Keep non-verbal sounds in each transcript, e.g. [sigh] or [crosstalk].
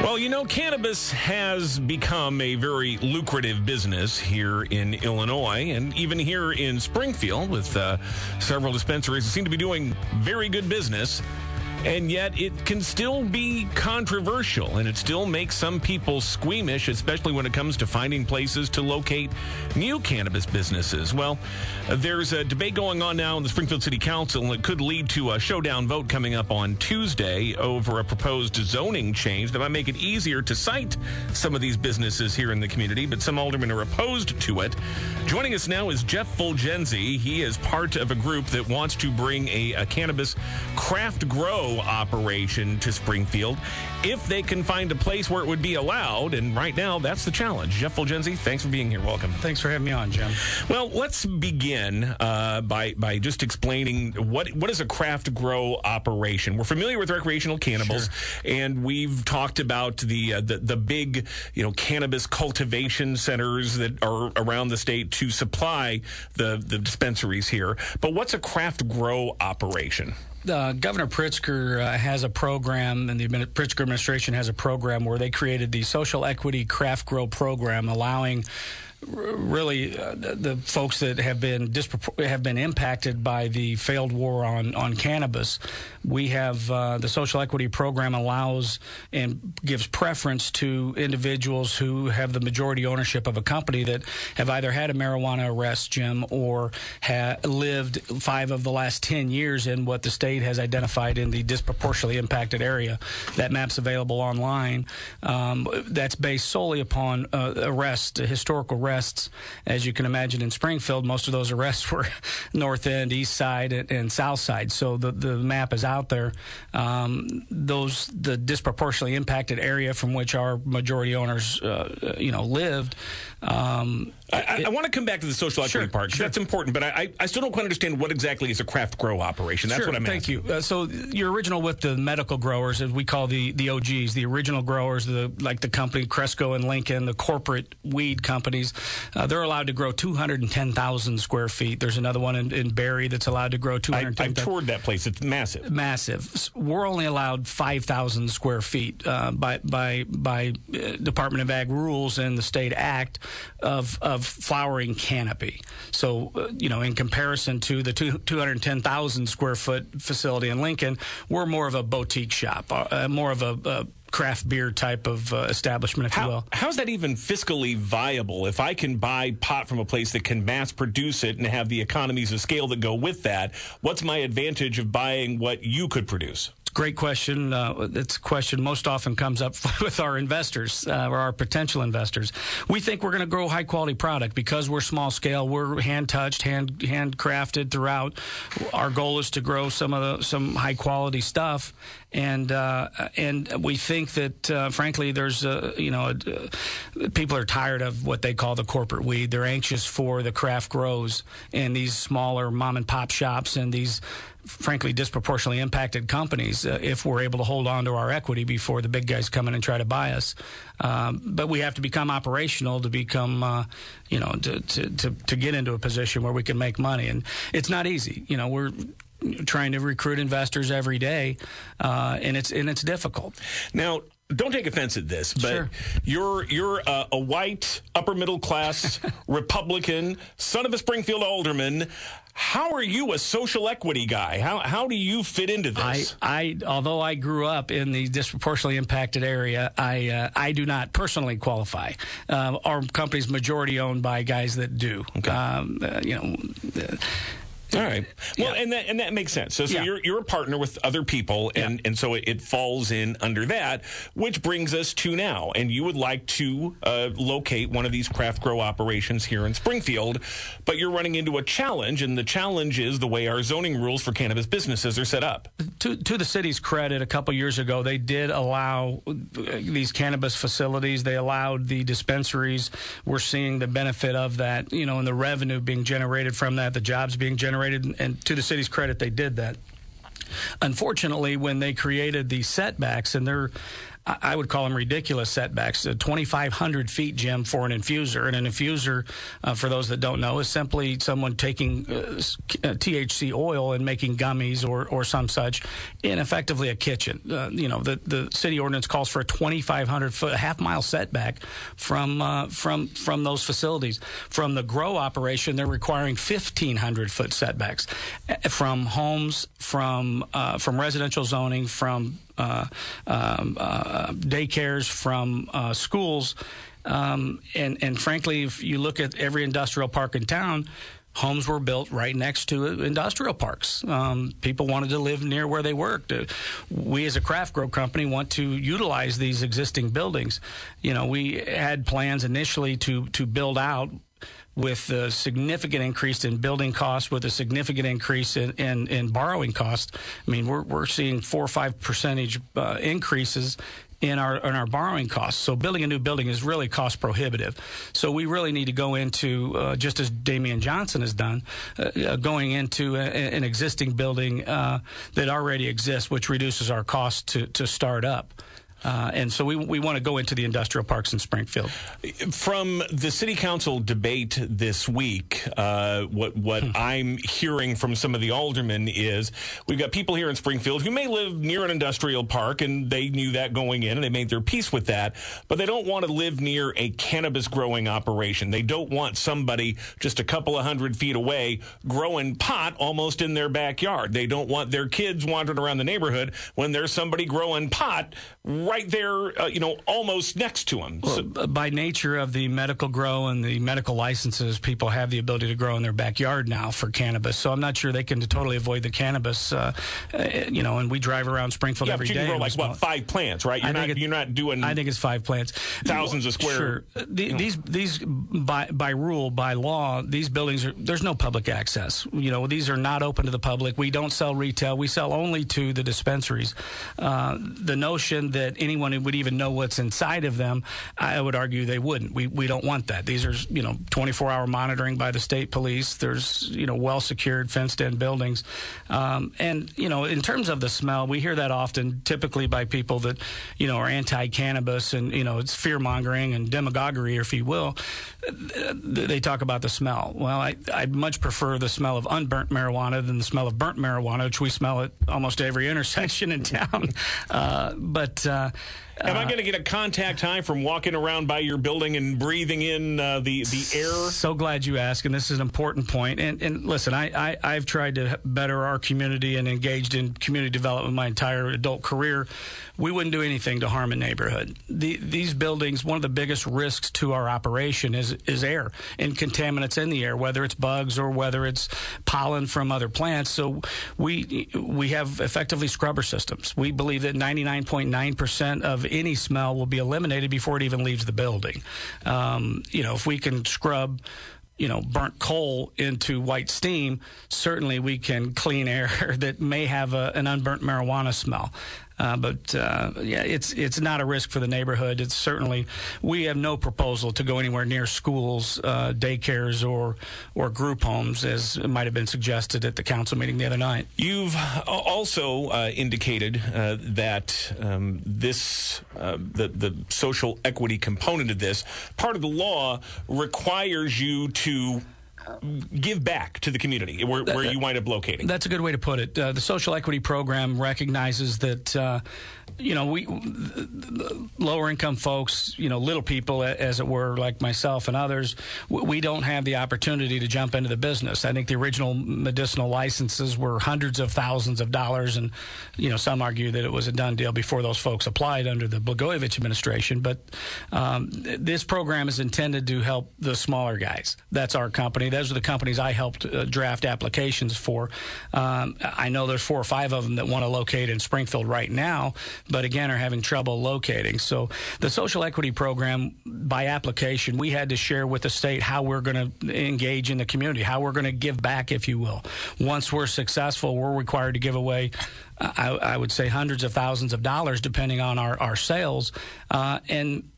Well, you know, cannabis has become a very lucrative business here in Illinois and even here in Springfield with uh, several dispensaries that seem to be doing very good business and yet it can still be controversial and it still makes some people squeamish, especially when it comes to finding places to locate new cannabis businesses. Well, there's a debate going on now in the Springfield City Council, and it could lead to a showdown vote coming up on Tuesday over a proposed zoning change that might make it easier to site some of these businesses here in the community, but some aldermen are opposed to it. Joining us now is Jeff Fulgenzi. He is part of a group that wants to bring a, a cannabis craft grow operation to Springfield if they can find a place where it would be allowed. And right now, that's the challenge. Jeff Fulgenzi, thanks for being here. Welcome. Thanks for having me on, Jim. Well, let's begin uh, by by just explaining what what is a craft grow operation. We're familiar with recreational cannabis, sure. and we've talked about the, uh, the the big you know cannabis cultivation centers that are around the state to supply the the dispensaries here. But what's a craft grow operation? Uh, Governor Pritzker uh, has a program, and the Pritzker administration has a program where they created the Social Equity Craft Grow program, allowing really uh, the, the, folks that have been have been impacted by the failed war on on cannabis. We have uh, the social equity program allows and gives preference to individuals who have the majority ownership of a company that have either had a marijuana arrest, Jim, or have lived five of the last ten years in what the state has identified in the disproportionately impacted area. That map's available online. Um, that's based solely upon uh, arrest, historical arrest arrests. As you can imagine, in Springfield, most of those arrests [laughs] were north end, east side, and, and south side. So the the map is out there. Um, those the disproportionately impacted area from which our majority owners, uh, you know, lived. Um, I, I, want to come back to the social equity sure, part sure. that's important, but I, I, still don't quite understand what exactly is a craft grow operation. That's sure, what I'm thank asking. you. Uh, so your original with the medical growers, as we call the the OGs, the original growers, the like the company Cresco and Lincoln, the corporate weed companies, uh, they're allowed to grow 210,000 square feet. There's another one in, in Barry that's allowed to grow 210. I've toured that place. It's massive. Massive. We're only allowed 5,000 square feet uh, by by by uh, Department of Ag rules and the state act of of flowering canopy. So, uh, you know, in comparison to the two, 210,000 square foot facility in Lincoln, we're more of a boutique shop, uh, uh more of a, a craft beer type of uh, establishment, if How, you will. How's that even fiscally viable? If I can buy pot from a place that can mass produce it and have the economies of scale that go with that, what's my advantage of buying what you could produce? Great question. Uh, it's a question most often comes up [laughs] with our investors uh, or our potential investors. We think we're going to grow high quality product because we're small scale. We're hand touched, hand handcrafted throughout. Our goal is to grow some of the some high quality stuff, and uh, and we think that uh, frankly, there's you know people are tired of what they call the corporate weed. They're anxious for the craft grows and these smaller mom and pop shops and these frankly disproportionately impacted companies uh, if we're able to hold on to our equity before the big guys come in and try to buy us. Um, but we have to become operational to become, uh, you know, to, to, to, to get into a position where we can make money. And it's not easy. You know, we're trying to recruit investors every day, uh, and it's and it's difficult. Now, don't take offense at this, but sure. you're you're a, a, white upper middle class [laughs] Republican, son of a Springfield alderman. How are you a social equity guy? How how do you fit into this? I, I although I grew up in the disproportionately impacted area, I uh, I do not personally qualify. Uh, our company's majority owned by guys that do. Okay. Um, uh, you know uh, all right. Well, yeah. and that and that makes sense. So, so yeah. you're you're a partner with other people, and yeah. and so it, it, falls in under that, which brings us to now. And you would like to uh, locate one of these craft grow operations here in Springfield, but you're running into a challenge, and the challenge is the way our zoning rules for cannabis businesses are set up. To to the city's credit, a couple years ago they did allow uh, these cannabis facilities. They allowed the dispensaries. We're seeing the benefit of that, you know, and the revenue being generated from that, the jobs being generated and, and to the city's credit, they did that. Unfortunately, when they created these setbacks, and they're I would call them ridiculous setbacks. 2,500 feet, Jim, for an infuser. And an infuser, uh, for those that don't know, is simply someone taking uh, uh THC oil and making gummies or, or some such in effectively a kitchen. Uh, you know, the, the city ordinance calls for a 2,500 foot, half mile setback from, uh, from, from those facilities. From the grow operation, they're requiring 1,500 foot setbacks from homes, from, uh, from residential zoning, from uh, um, uh, daycares, from uh, schools. Um, and, and frankly, if you look at every industrial park in town, homes were built right next to industrial parks. Um, people wanted to live near where they worked. Uh, we, as a craft grow company, want to utilize these existing buildings. You know, we had plans initially to to build out with a significant increase in building costs, with a significant increase in, in, in borrowing costs. I mean, we're, we're seeing four or five percentage uh, increases in our in our borrowing costs. So building a new building is really cost prohibitive. So we really need to go into uh, just as Damian Johnson has done, uh, uh going into a, an existing building uh, that already exists, which reduces our cost to to start up. Uh, and so we, we want to go into the industrial parks in Springfield. From the city council debate this week, uh, what what hmm. I'm hearing from some of the aldermen is we've got people here in Springfield who may live near an industrial park, and they knew that going in, and they made their peace with that, but they don't want to live near a cannabis growing operation. They don't want somebody just a couple of hundred feet away growing pot almost in their backyard. They don't want their kids wandering around the neighborhood when there's somebody growing pot right there, uh, you know, almost next to them. Well, so, by nature of the medical grow and the medical licenses, people have the ability to grow in their backyard now for cannabis. So I'm not sure they can totally avoid the cannabis. Uh, uh you know, and we drive around Springfield yeah, every day. Grow like what five plants, right? You're I not, you're not doing. I think it's five plants, thousands of square. Sure. The, you know. These these by by rule by law, these buildings are there's no public access. You know, these are not open to the public. We don't sell retail. We sell only to the dispensaries. Uh, the notion that anyone who would even know what's inside of them, I would argue they wouldn't. We we don't want that. These are you know 24 hour monitoring by the state police. There's you know well secured fenced in buildings, um, and you know in terms of the smell, we hear that often, typically by people that you know are anti cannabis and you know it's fear mongering and demagoguery, if you will. They talk about the smell. Well, I I much prefer the smell of unburnt marijuana than the smell of burnt marijuana, which we smell at almost every [laughs] intersection in town. Uh, but uh, uh, Am I going to get a contact high from walking around by your building and breathing in uh, the the air? So glad you asked, and this is an important point. And, and listen, I, I have tried to better our community and engaged in community development my entire adult career. We wouldn't do anything to harm a neighborhood. The, these buildings, one of the biggest risks to our operation is is air and contaminants in the air, whether it's bugs or whether it's pollen from other plants. So we we have effectively scrubber systems. We believe that 99.9 percent of any smell will be eliminated before it even leaves the building. Um, you know, if we can scrub you know, burnt coal into white steam, certainly we can clean air [laughs] that may have a, an unburnt marijuana smell. Uh, but uh, yeah, it's it's not a risk for the neighborhood. It's certainly we have no proposal to go anywhere near schools, uh, daycares, or or group homes, as might have been suggested at the council meeting the other night. You've also uh, indicated uh, that um, this uh, the the social equity component of this part of the law requires you to give back to the community where, where you wind up locating. That's a good way to put it. Uh, the social equity program recognizes that uh, you know, we lower income folks, you know, little people, as it were, like myself and others, we don't have the opportunity to jump into the business. I think the original medicinal licenses were hundreds of thousands of dollars, and you know, some argue that it was a done deal before those folks applied under the Blagojevich administration. But um, this program is intended to help the smaller guys. That's our company. Those are the companies I helped uh, draft applications for. Um, I know there's four or five of them that want to locate in Springfield right now but again are having trouble locating. So the social equity program, by application, we had to share with the state how we're going to engage in the community, how we're going to give back, if you will. Once we're successful, we're required to give away I, I, would say hundreds of thousands of dollars, depending on our, our sales. Uh, and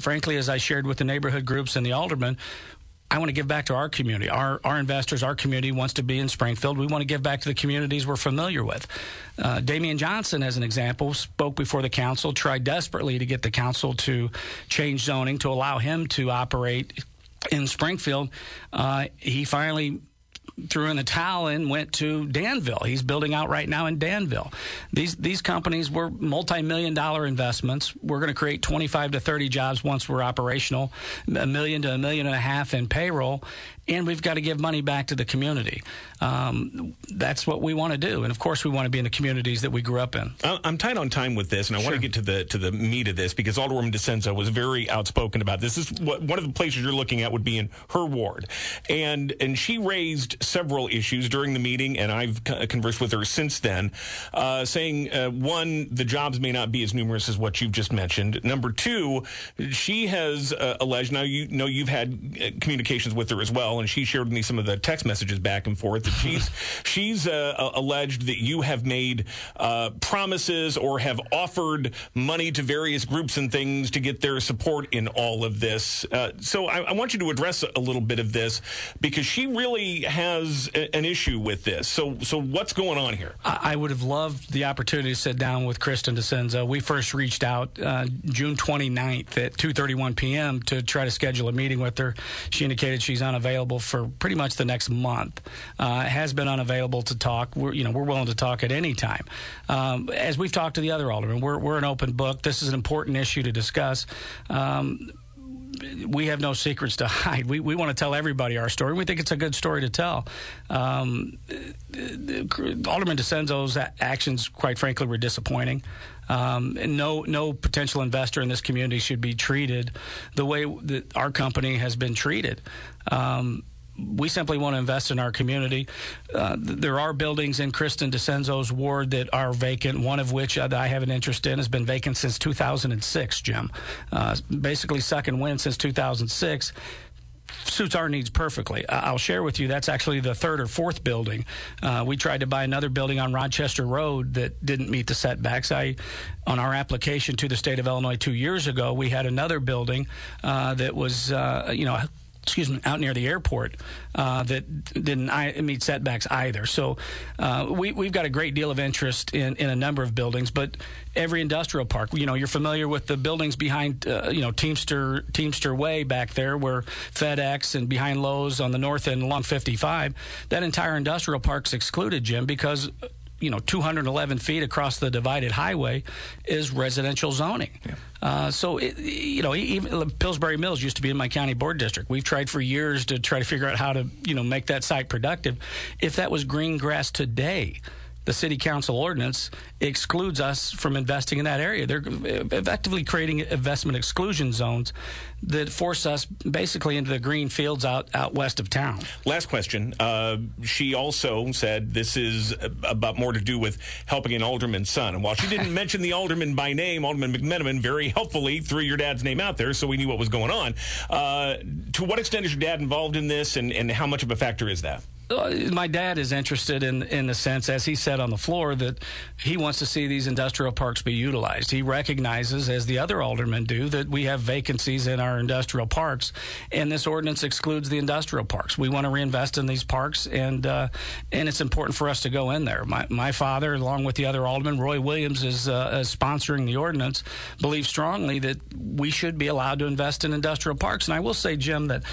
frankly, as I shared with the neighborhood groups and the aldermen, I want to give back to our community. Our, our investors, our community wants to be in Springfield. We want to give back to the communities we're familiar with. Uh, Damian Johnson, as an example, spoke before the council, tried desperately to get the council to change zoning to allow him to operate in Springfield. Uh, he finally threw in the towel and went to Danville. He's building out right now in Danville. These these companies were multi-million dollar investments. We're going to create 25 to 30 jobs once we're operational, a million to a million and a half in payroll, and we've got to give money back to the community. Um, that's what we want to do, and of course, we want to be in the communities that we grew up in. I'm tight on time with this, and I sure. want to get to the to the meat of this because Alderwoman DiCenzo was very outspoken about this. This is what, one of the places you're looking at would be in her ward, and and she raised several issues during the meeting, and I've conversed with her since then, uh, saying uh, one, the jobs may not be as numerous as what you've just mentioned. Number two, she has uh, alleged. Now you know you've had uh, communications with her as well and she shared with me some of the text messages back and forth that she's [laughs] she's uh, alleged that you have made uh, promises or have offered money to various groups and things to get their support in all of this. Uh, so I, I, want you to address a little bit of this because she really has a, an issue with this. So so what's going on here? I, I, would have loved the opportunity to sit down with Kristen DiCenzo. We first reached out uh, June 29th at 2:31 p.m. to try to schedule a meeting with her. She indicated she's unavailable for pretty much the next month. Uh, has been unavailable to talk. We're, you know, we're willing to talk at any time. Um, as we've talked to the other aldermen, we're, we're an open book. This is an important issue to discuss. Um, we have no secrets to [laughs] hide. We, we want to tell everybody our story. We think it's a good story to tell. Um, Alderman DiCenzo's actions, quite frankly, were disappointing. Um, no, no potential investor in this community should be treated the way that our company has been treated. Um, we simply want to invest in our community. Uh, there are buildings in Kristen DiCenzo's ward that are vacant, one of which I have an interest in, has been vacant since 2006, Jim. Uh, basically, second wind since 2006 suits our needs perfectly. I'll share with you that's actually the third or fourth building. Uh, we tried to buy another building on Rochester Road that didn't meet the setbacks. I, on our application to the state of Illinois two years ago, we had another building uh, that was, uh, you know, excuse me, out near the airport uh, that didn't meet setbacks either. So uh, we, we've got a great deal of interest in, in a number of buildings, but every industrial park, you know, you're familiar with the buildings behind, uh, you know, Teamster Teamster Way back there, where FedEx and behind Lowe's on the north end along 55. That entire industrial park's excluded, Jim, because you know 211 feet across the divided highway is residential zoning. Yeah. Uh, so it, you know even Pillsbury Mills used to be in my county board district. We've tried for years to try to figure out how to you know make that site productive. If that was green grass today, the city council ordinance excludes us from investing in that area. They're effectively creating investment exclusion zones that force us basically into the green fields out, out west of town. Last question. Uh, she also said this is about more to do with helping an alderman's son. And while she didn't [laughs] mention the alderman by name, Alderman McMenamin very helpfully threw your dad's name out there so we knew what was going on. Uh, to what extent is your dad involved in this, and, and how much of a factor is that? Uh, my dad is interested in in the sense, as he said on the floor, that he wants to see these industrial parks be utilized. He recognizes, as the other aldermen do, that we have vacancies in our industrial parks, and this ordinance excludes the industrial parks. We want to reinvest in these parks, and uh, and it's important for us to go in there. My my father, along with the other aldermen, Roy Williams, is, uh, is sponsoring the ordinance. Believes strongly that we should be allowed to invest in industrial parks, and I will say, Jim, that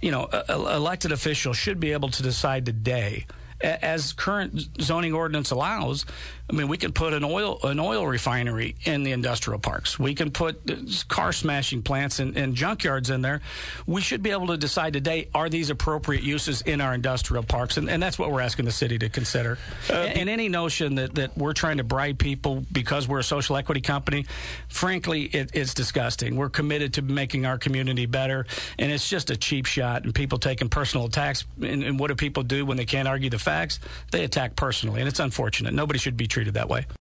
you know, elected officials should be able to decide today as current zoning ordinance allows, I mean, we can put an oil an oil refinery in the industrial parks. We can put car smashing plants and, and, junkyards in there. We should be able to decide today: are these appropriate uses in our industrial parks? And, and that's what we're asking the city to consider. Uh, and, and, any notion that, that we're trying to bribe people because we're a social equity company, frankly, it, it's disgusting. We're committed to making our community better, and it's just a cheap shot. And people taking personal attacks. And, and what do people do when they can't argue the facts? They attack personally, and it's unfortunate. Nobody should be treated that way.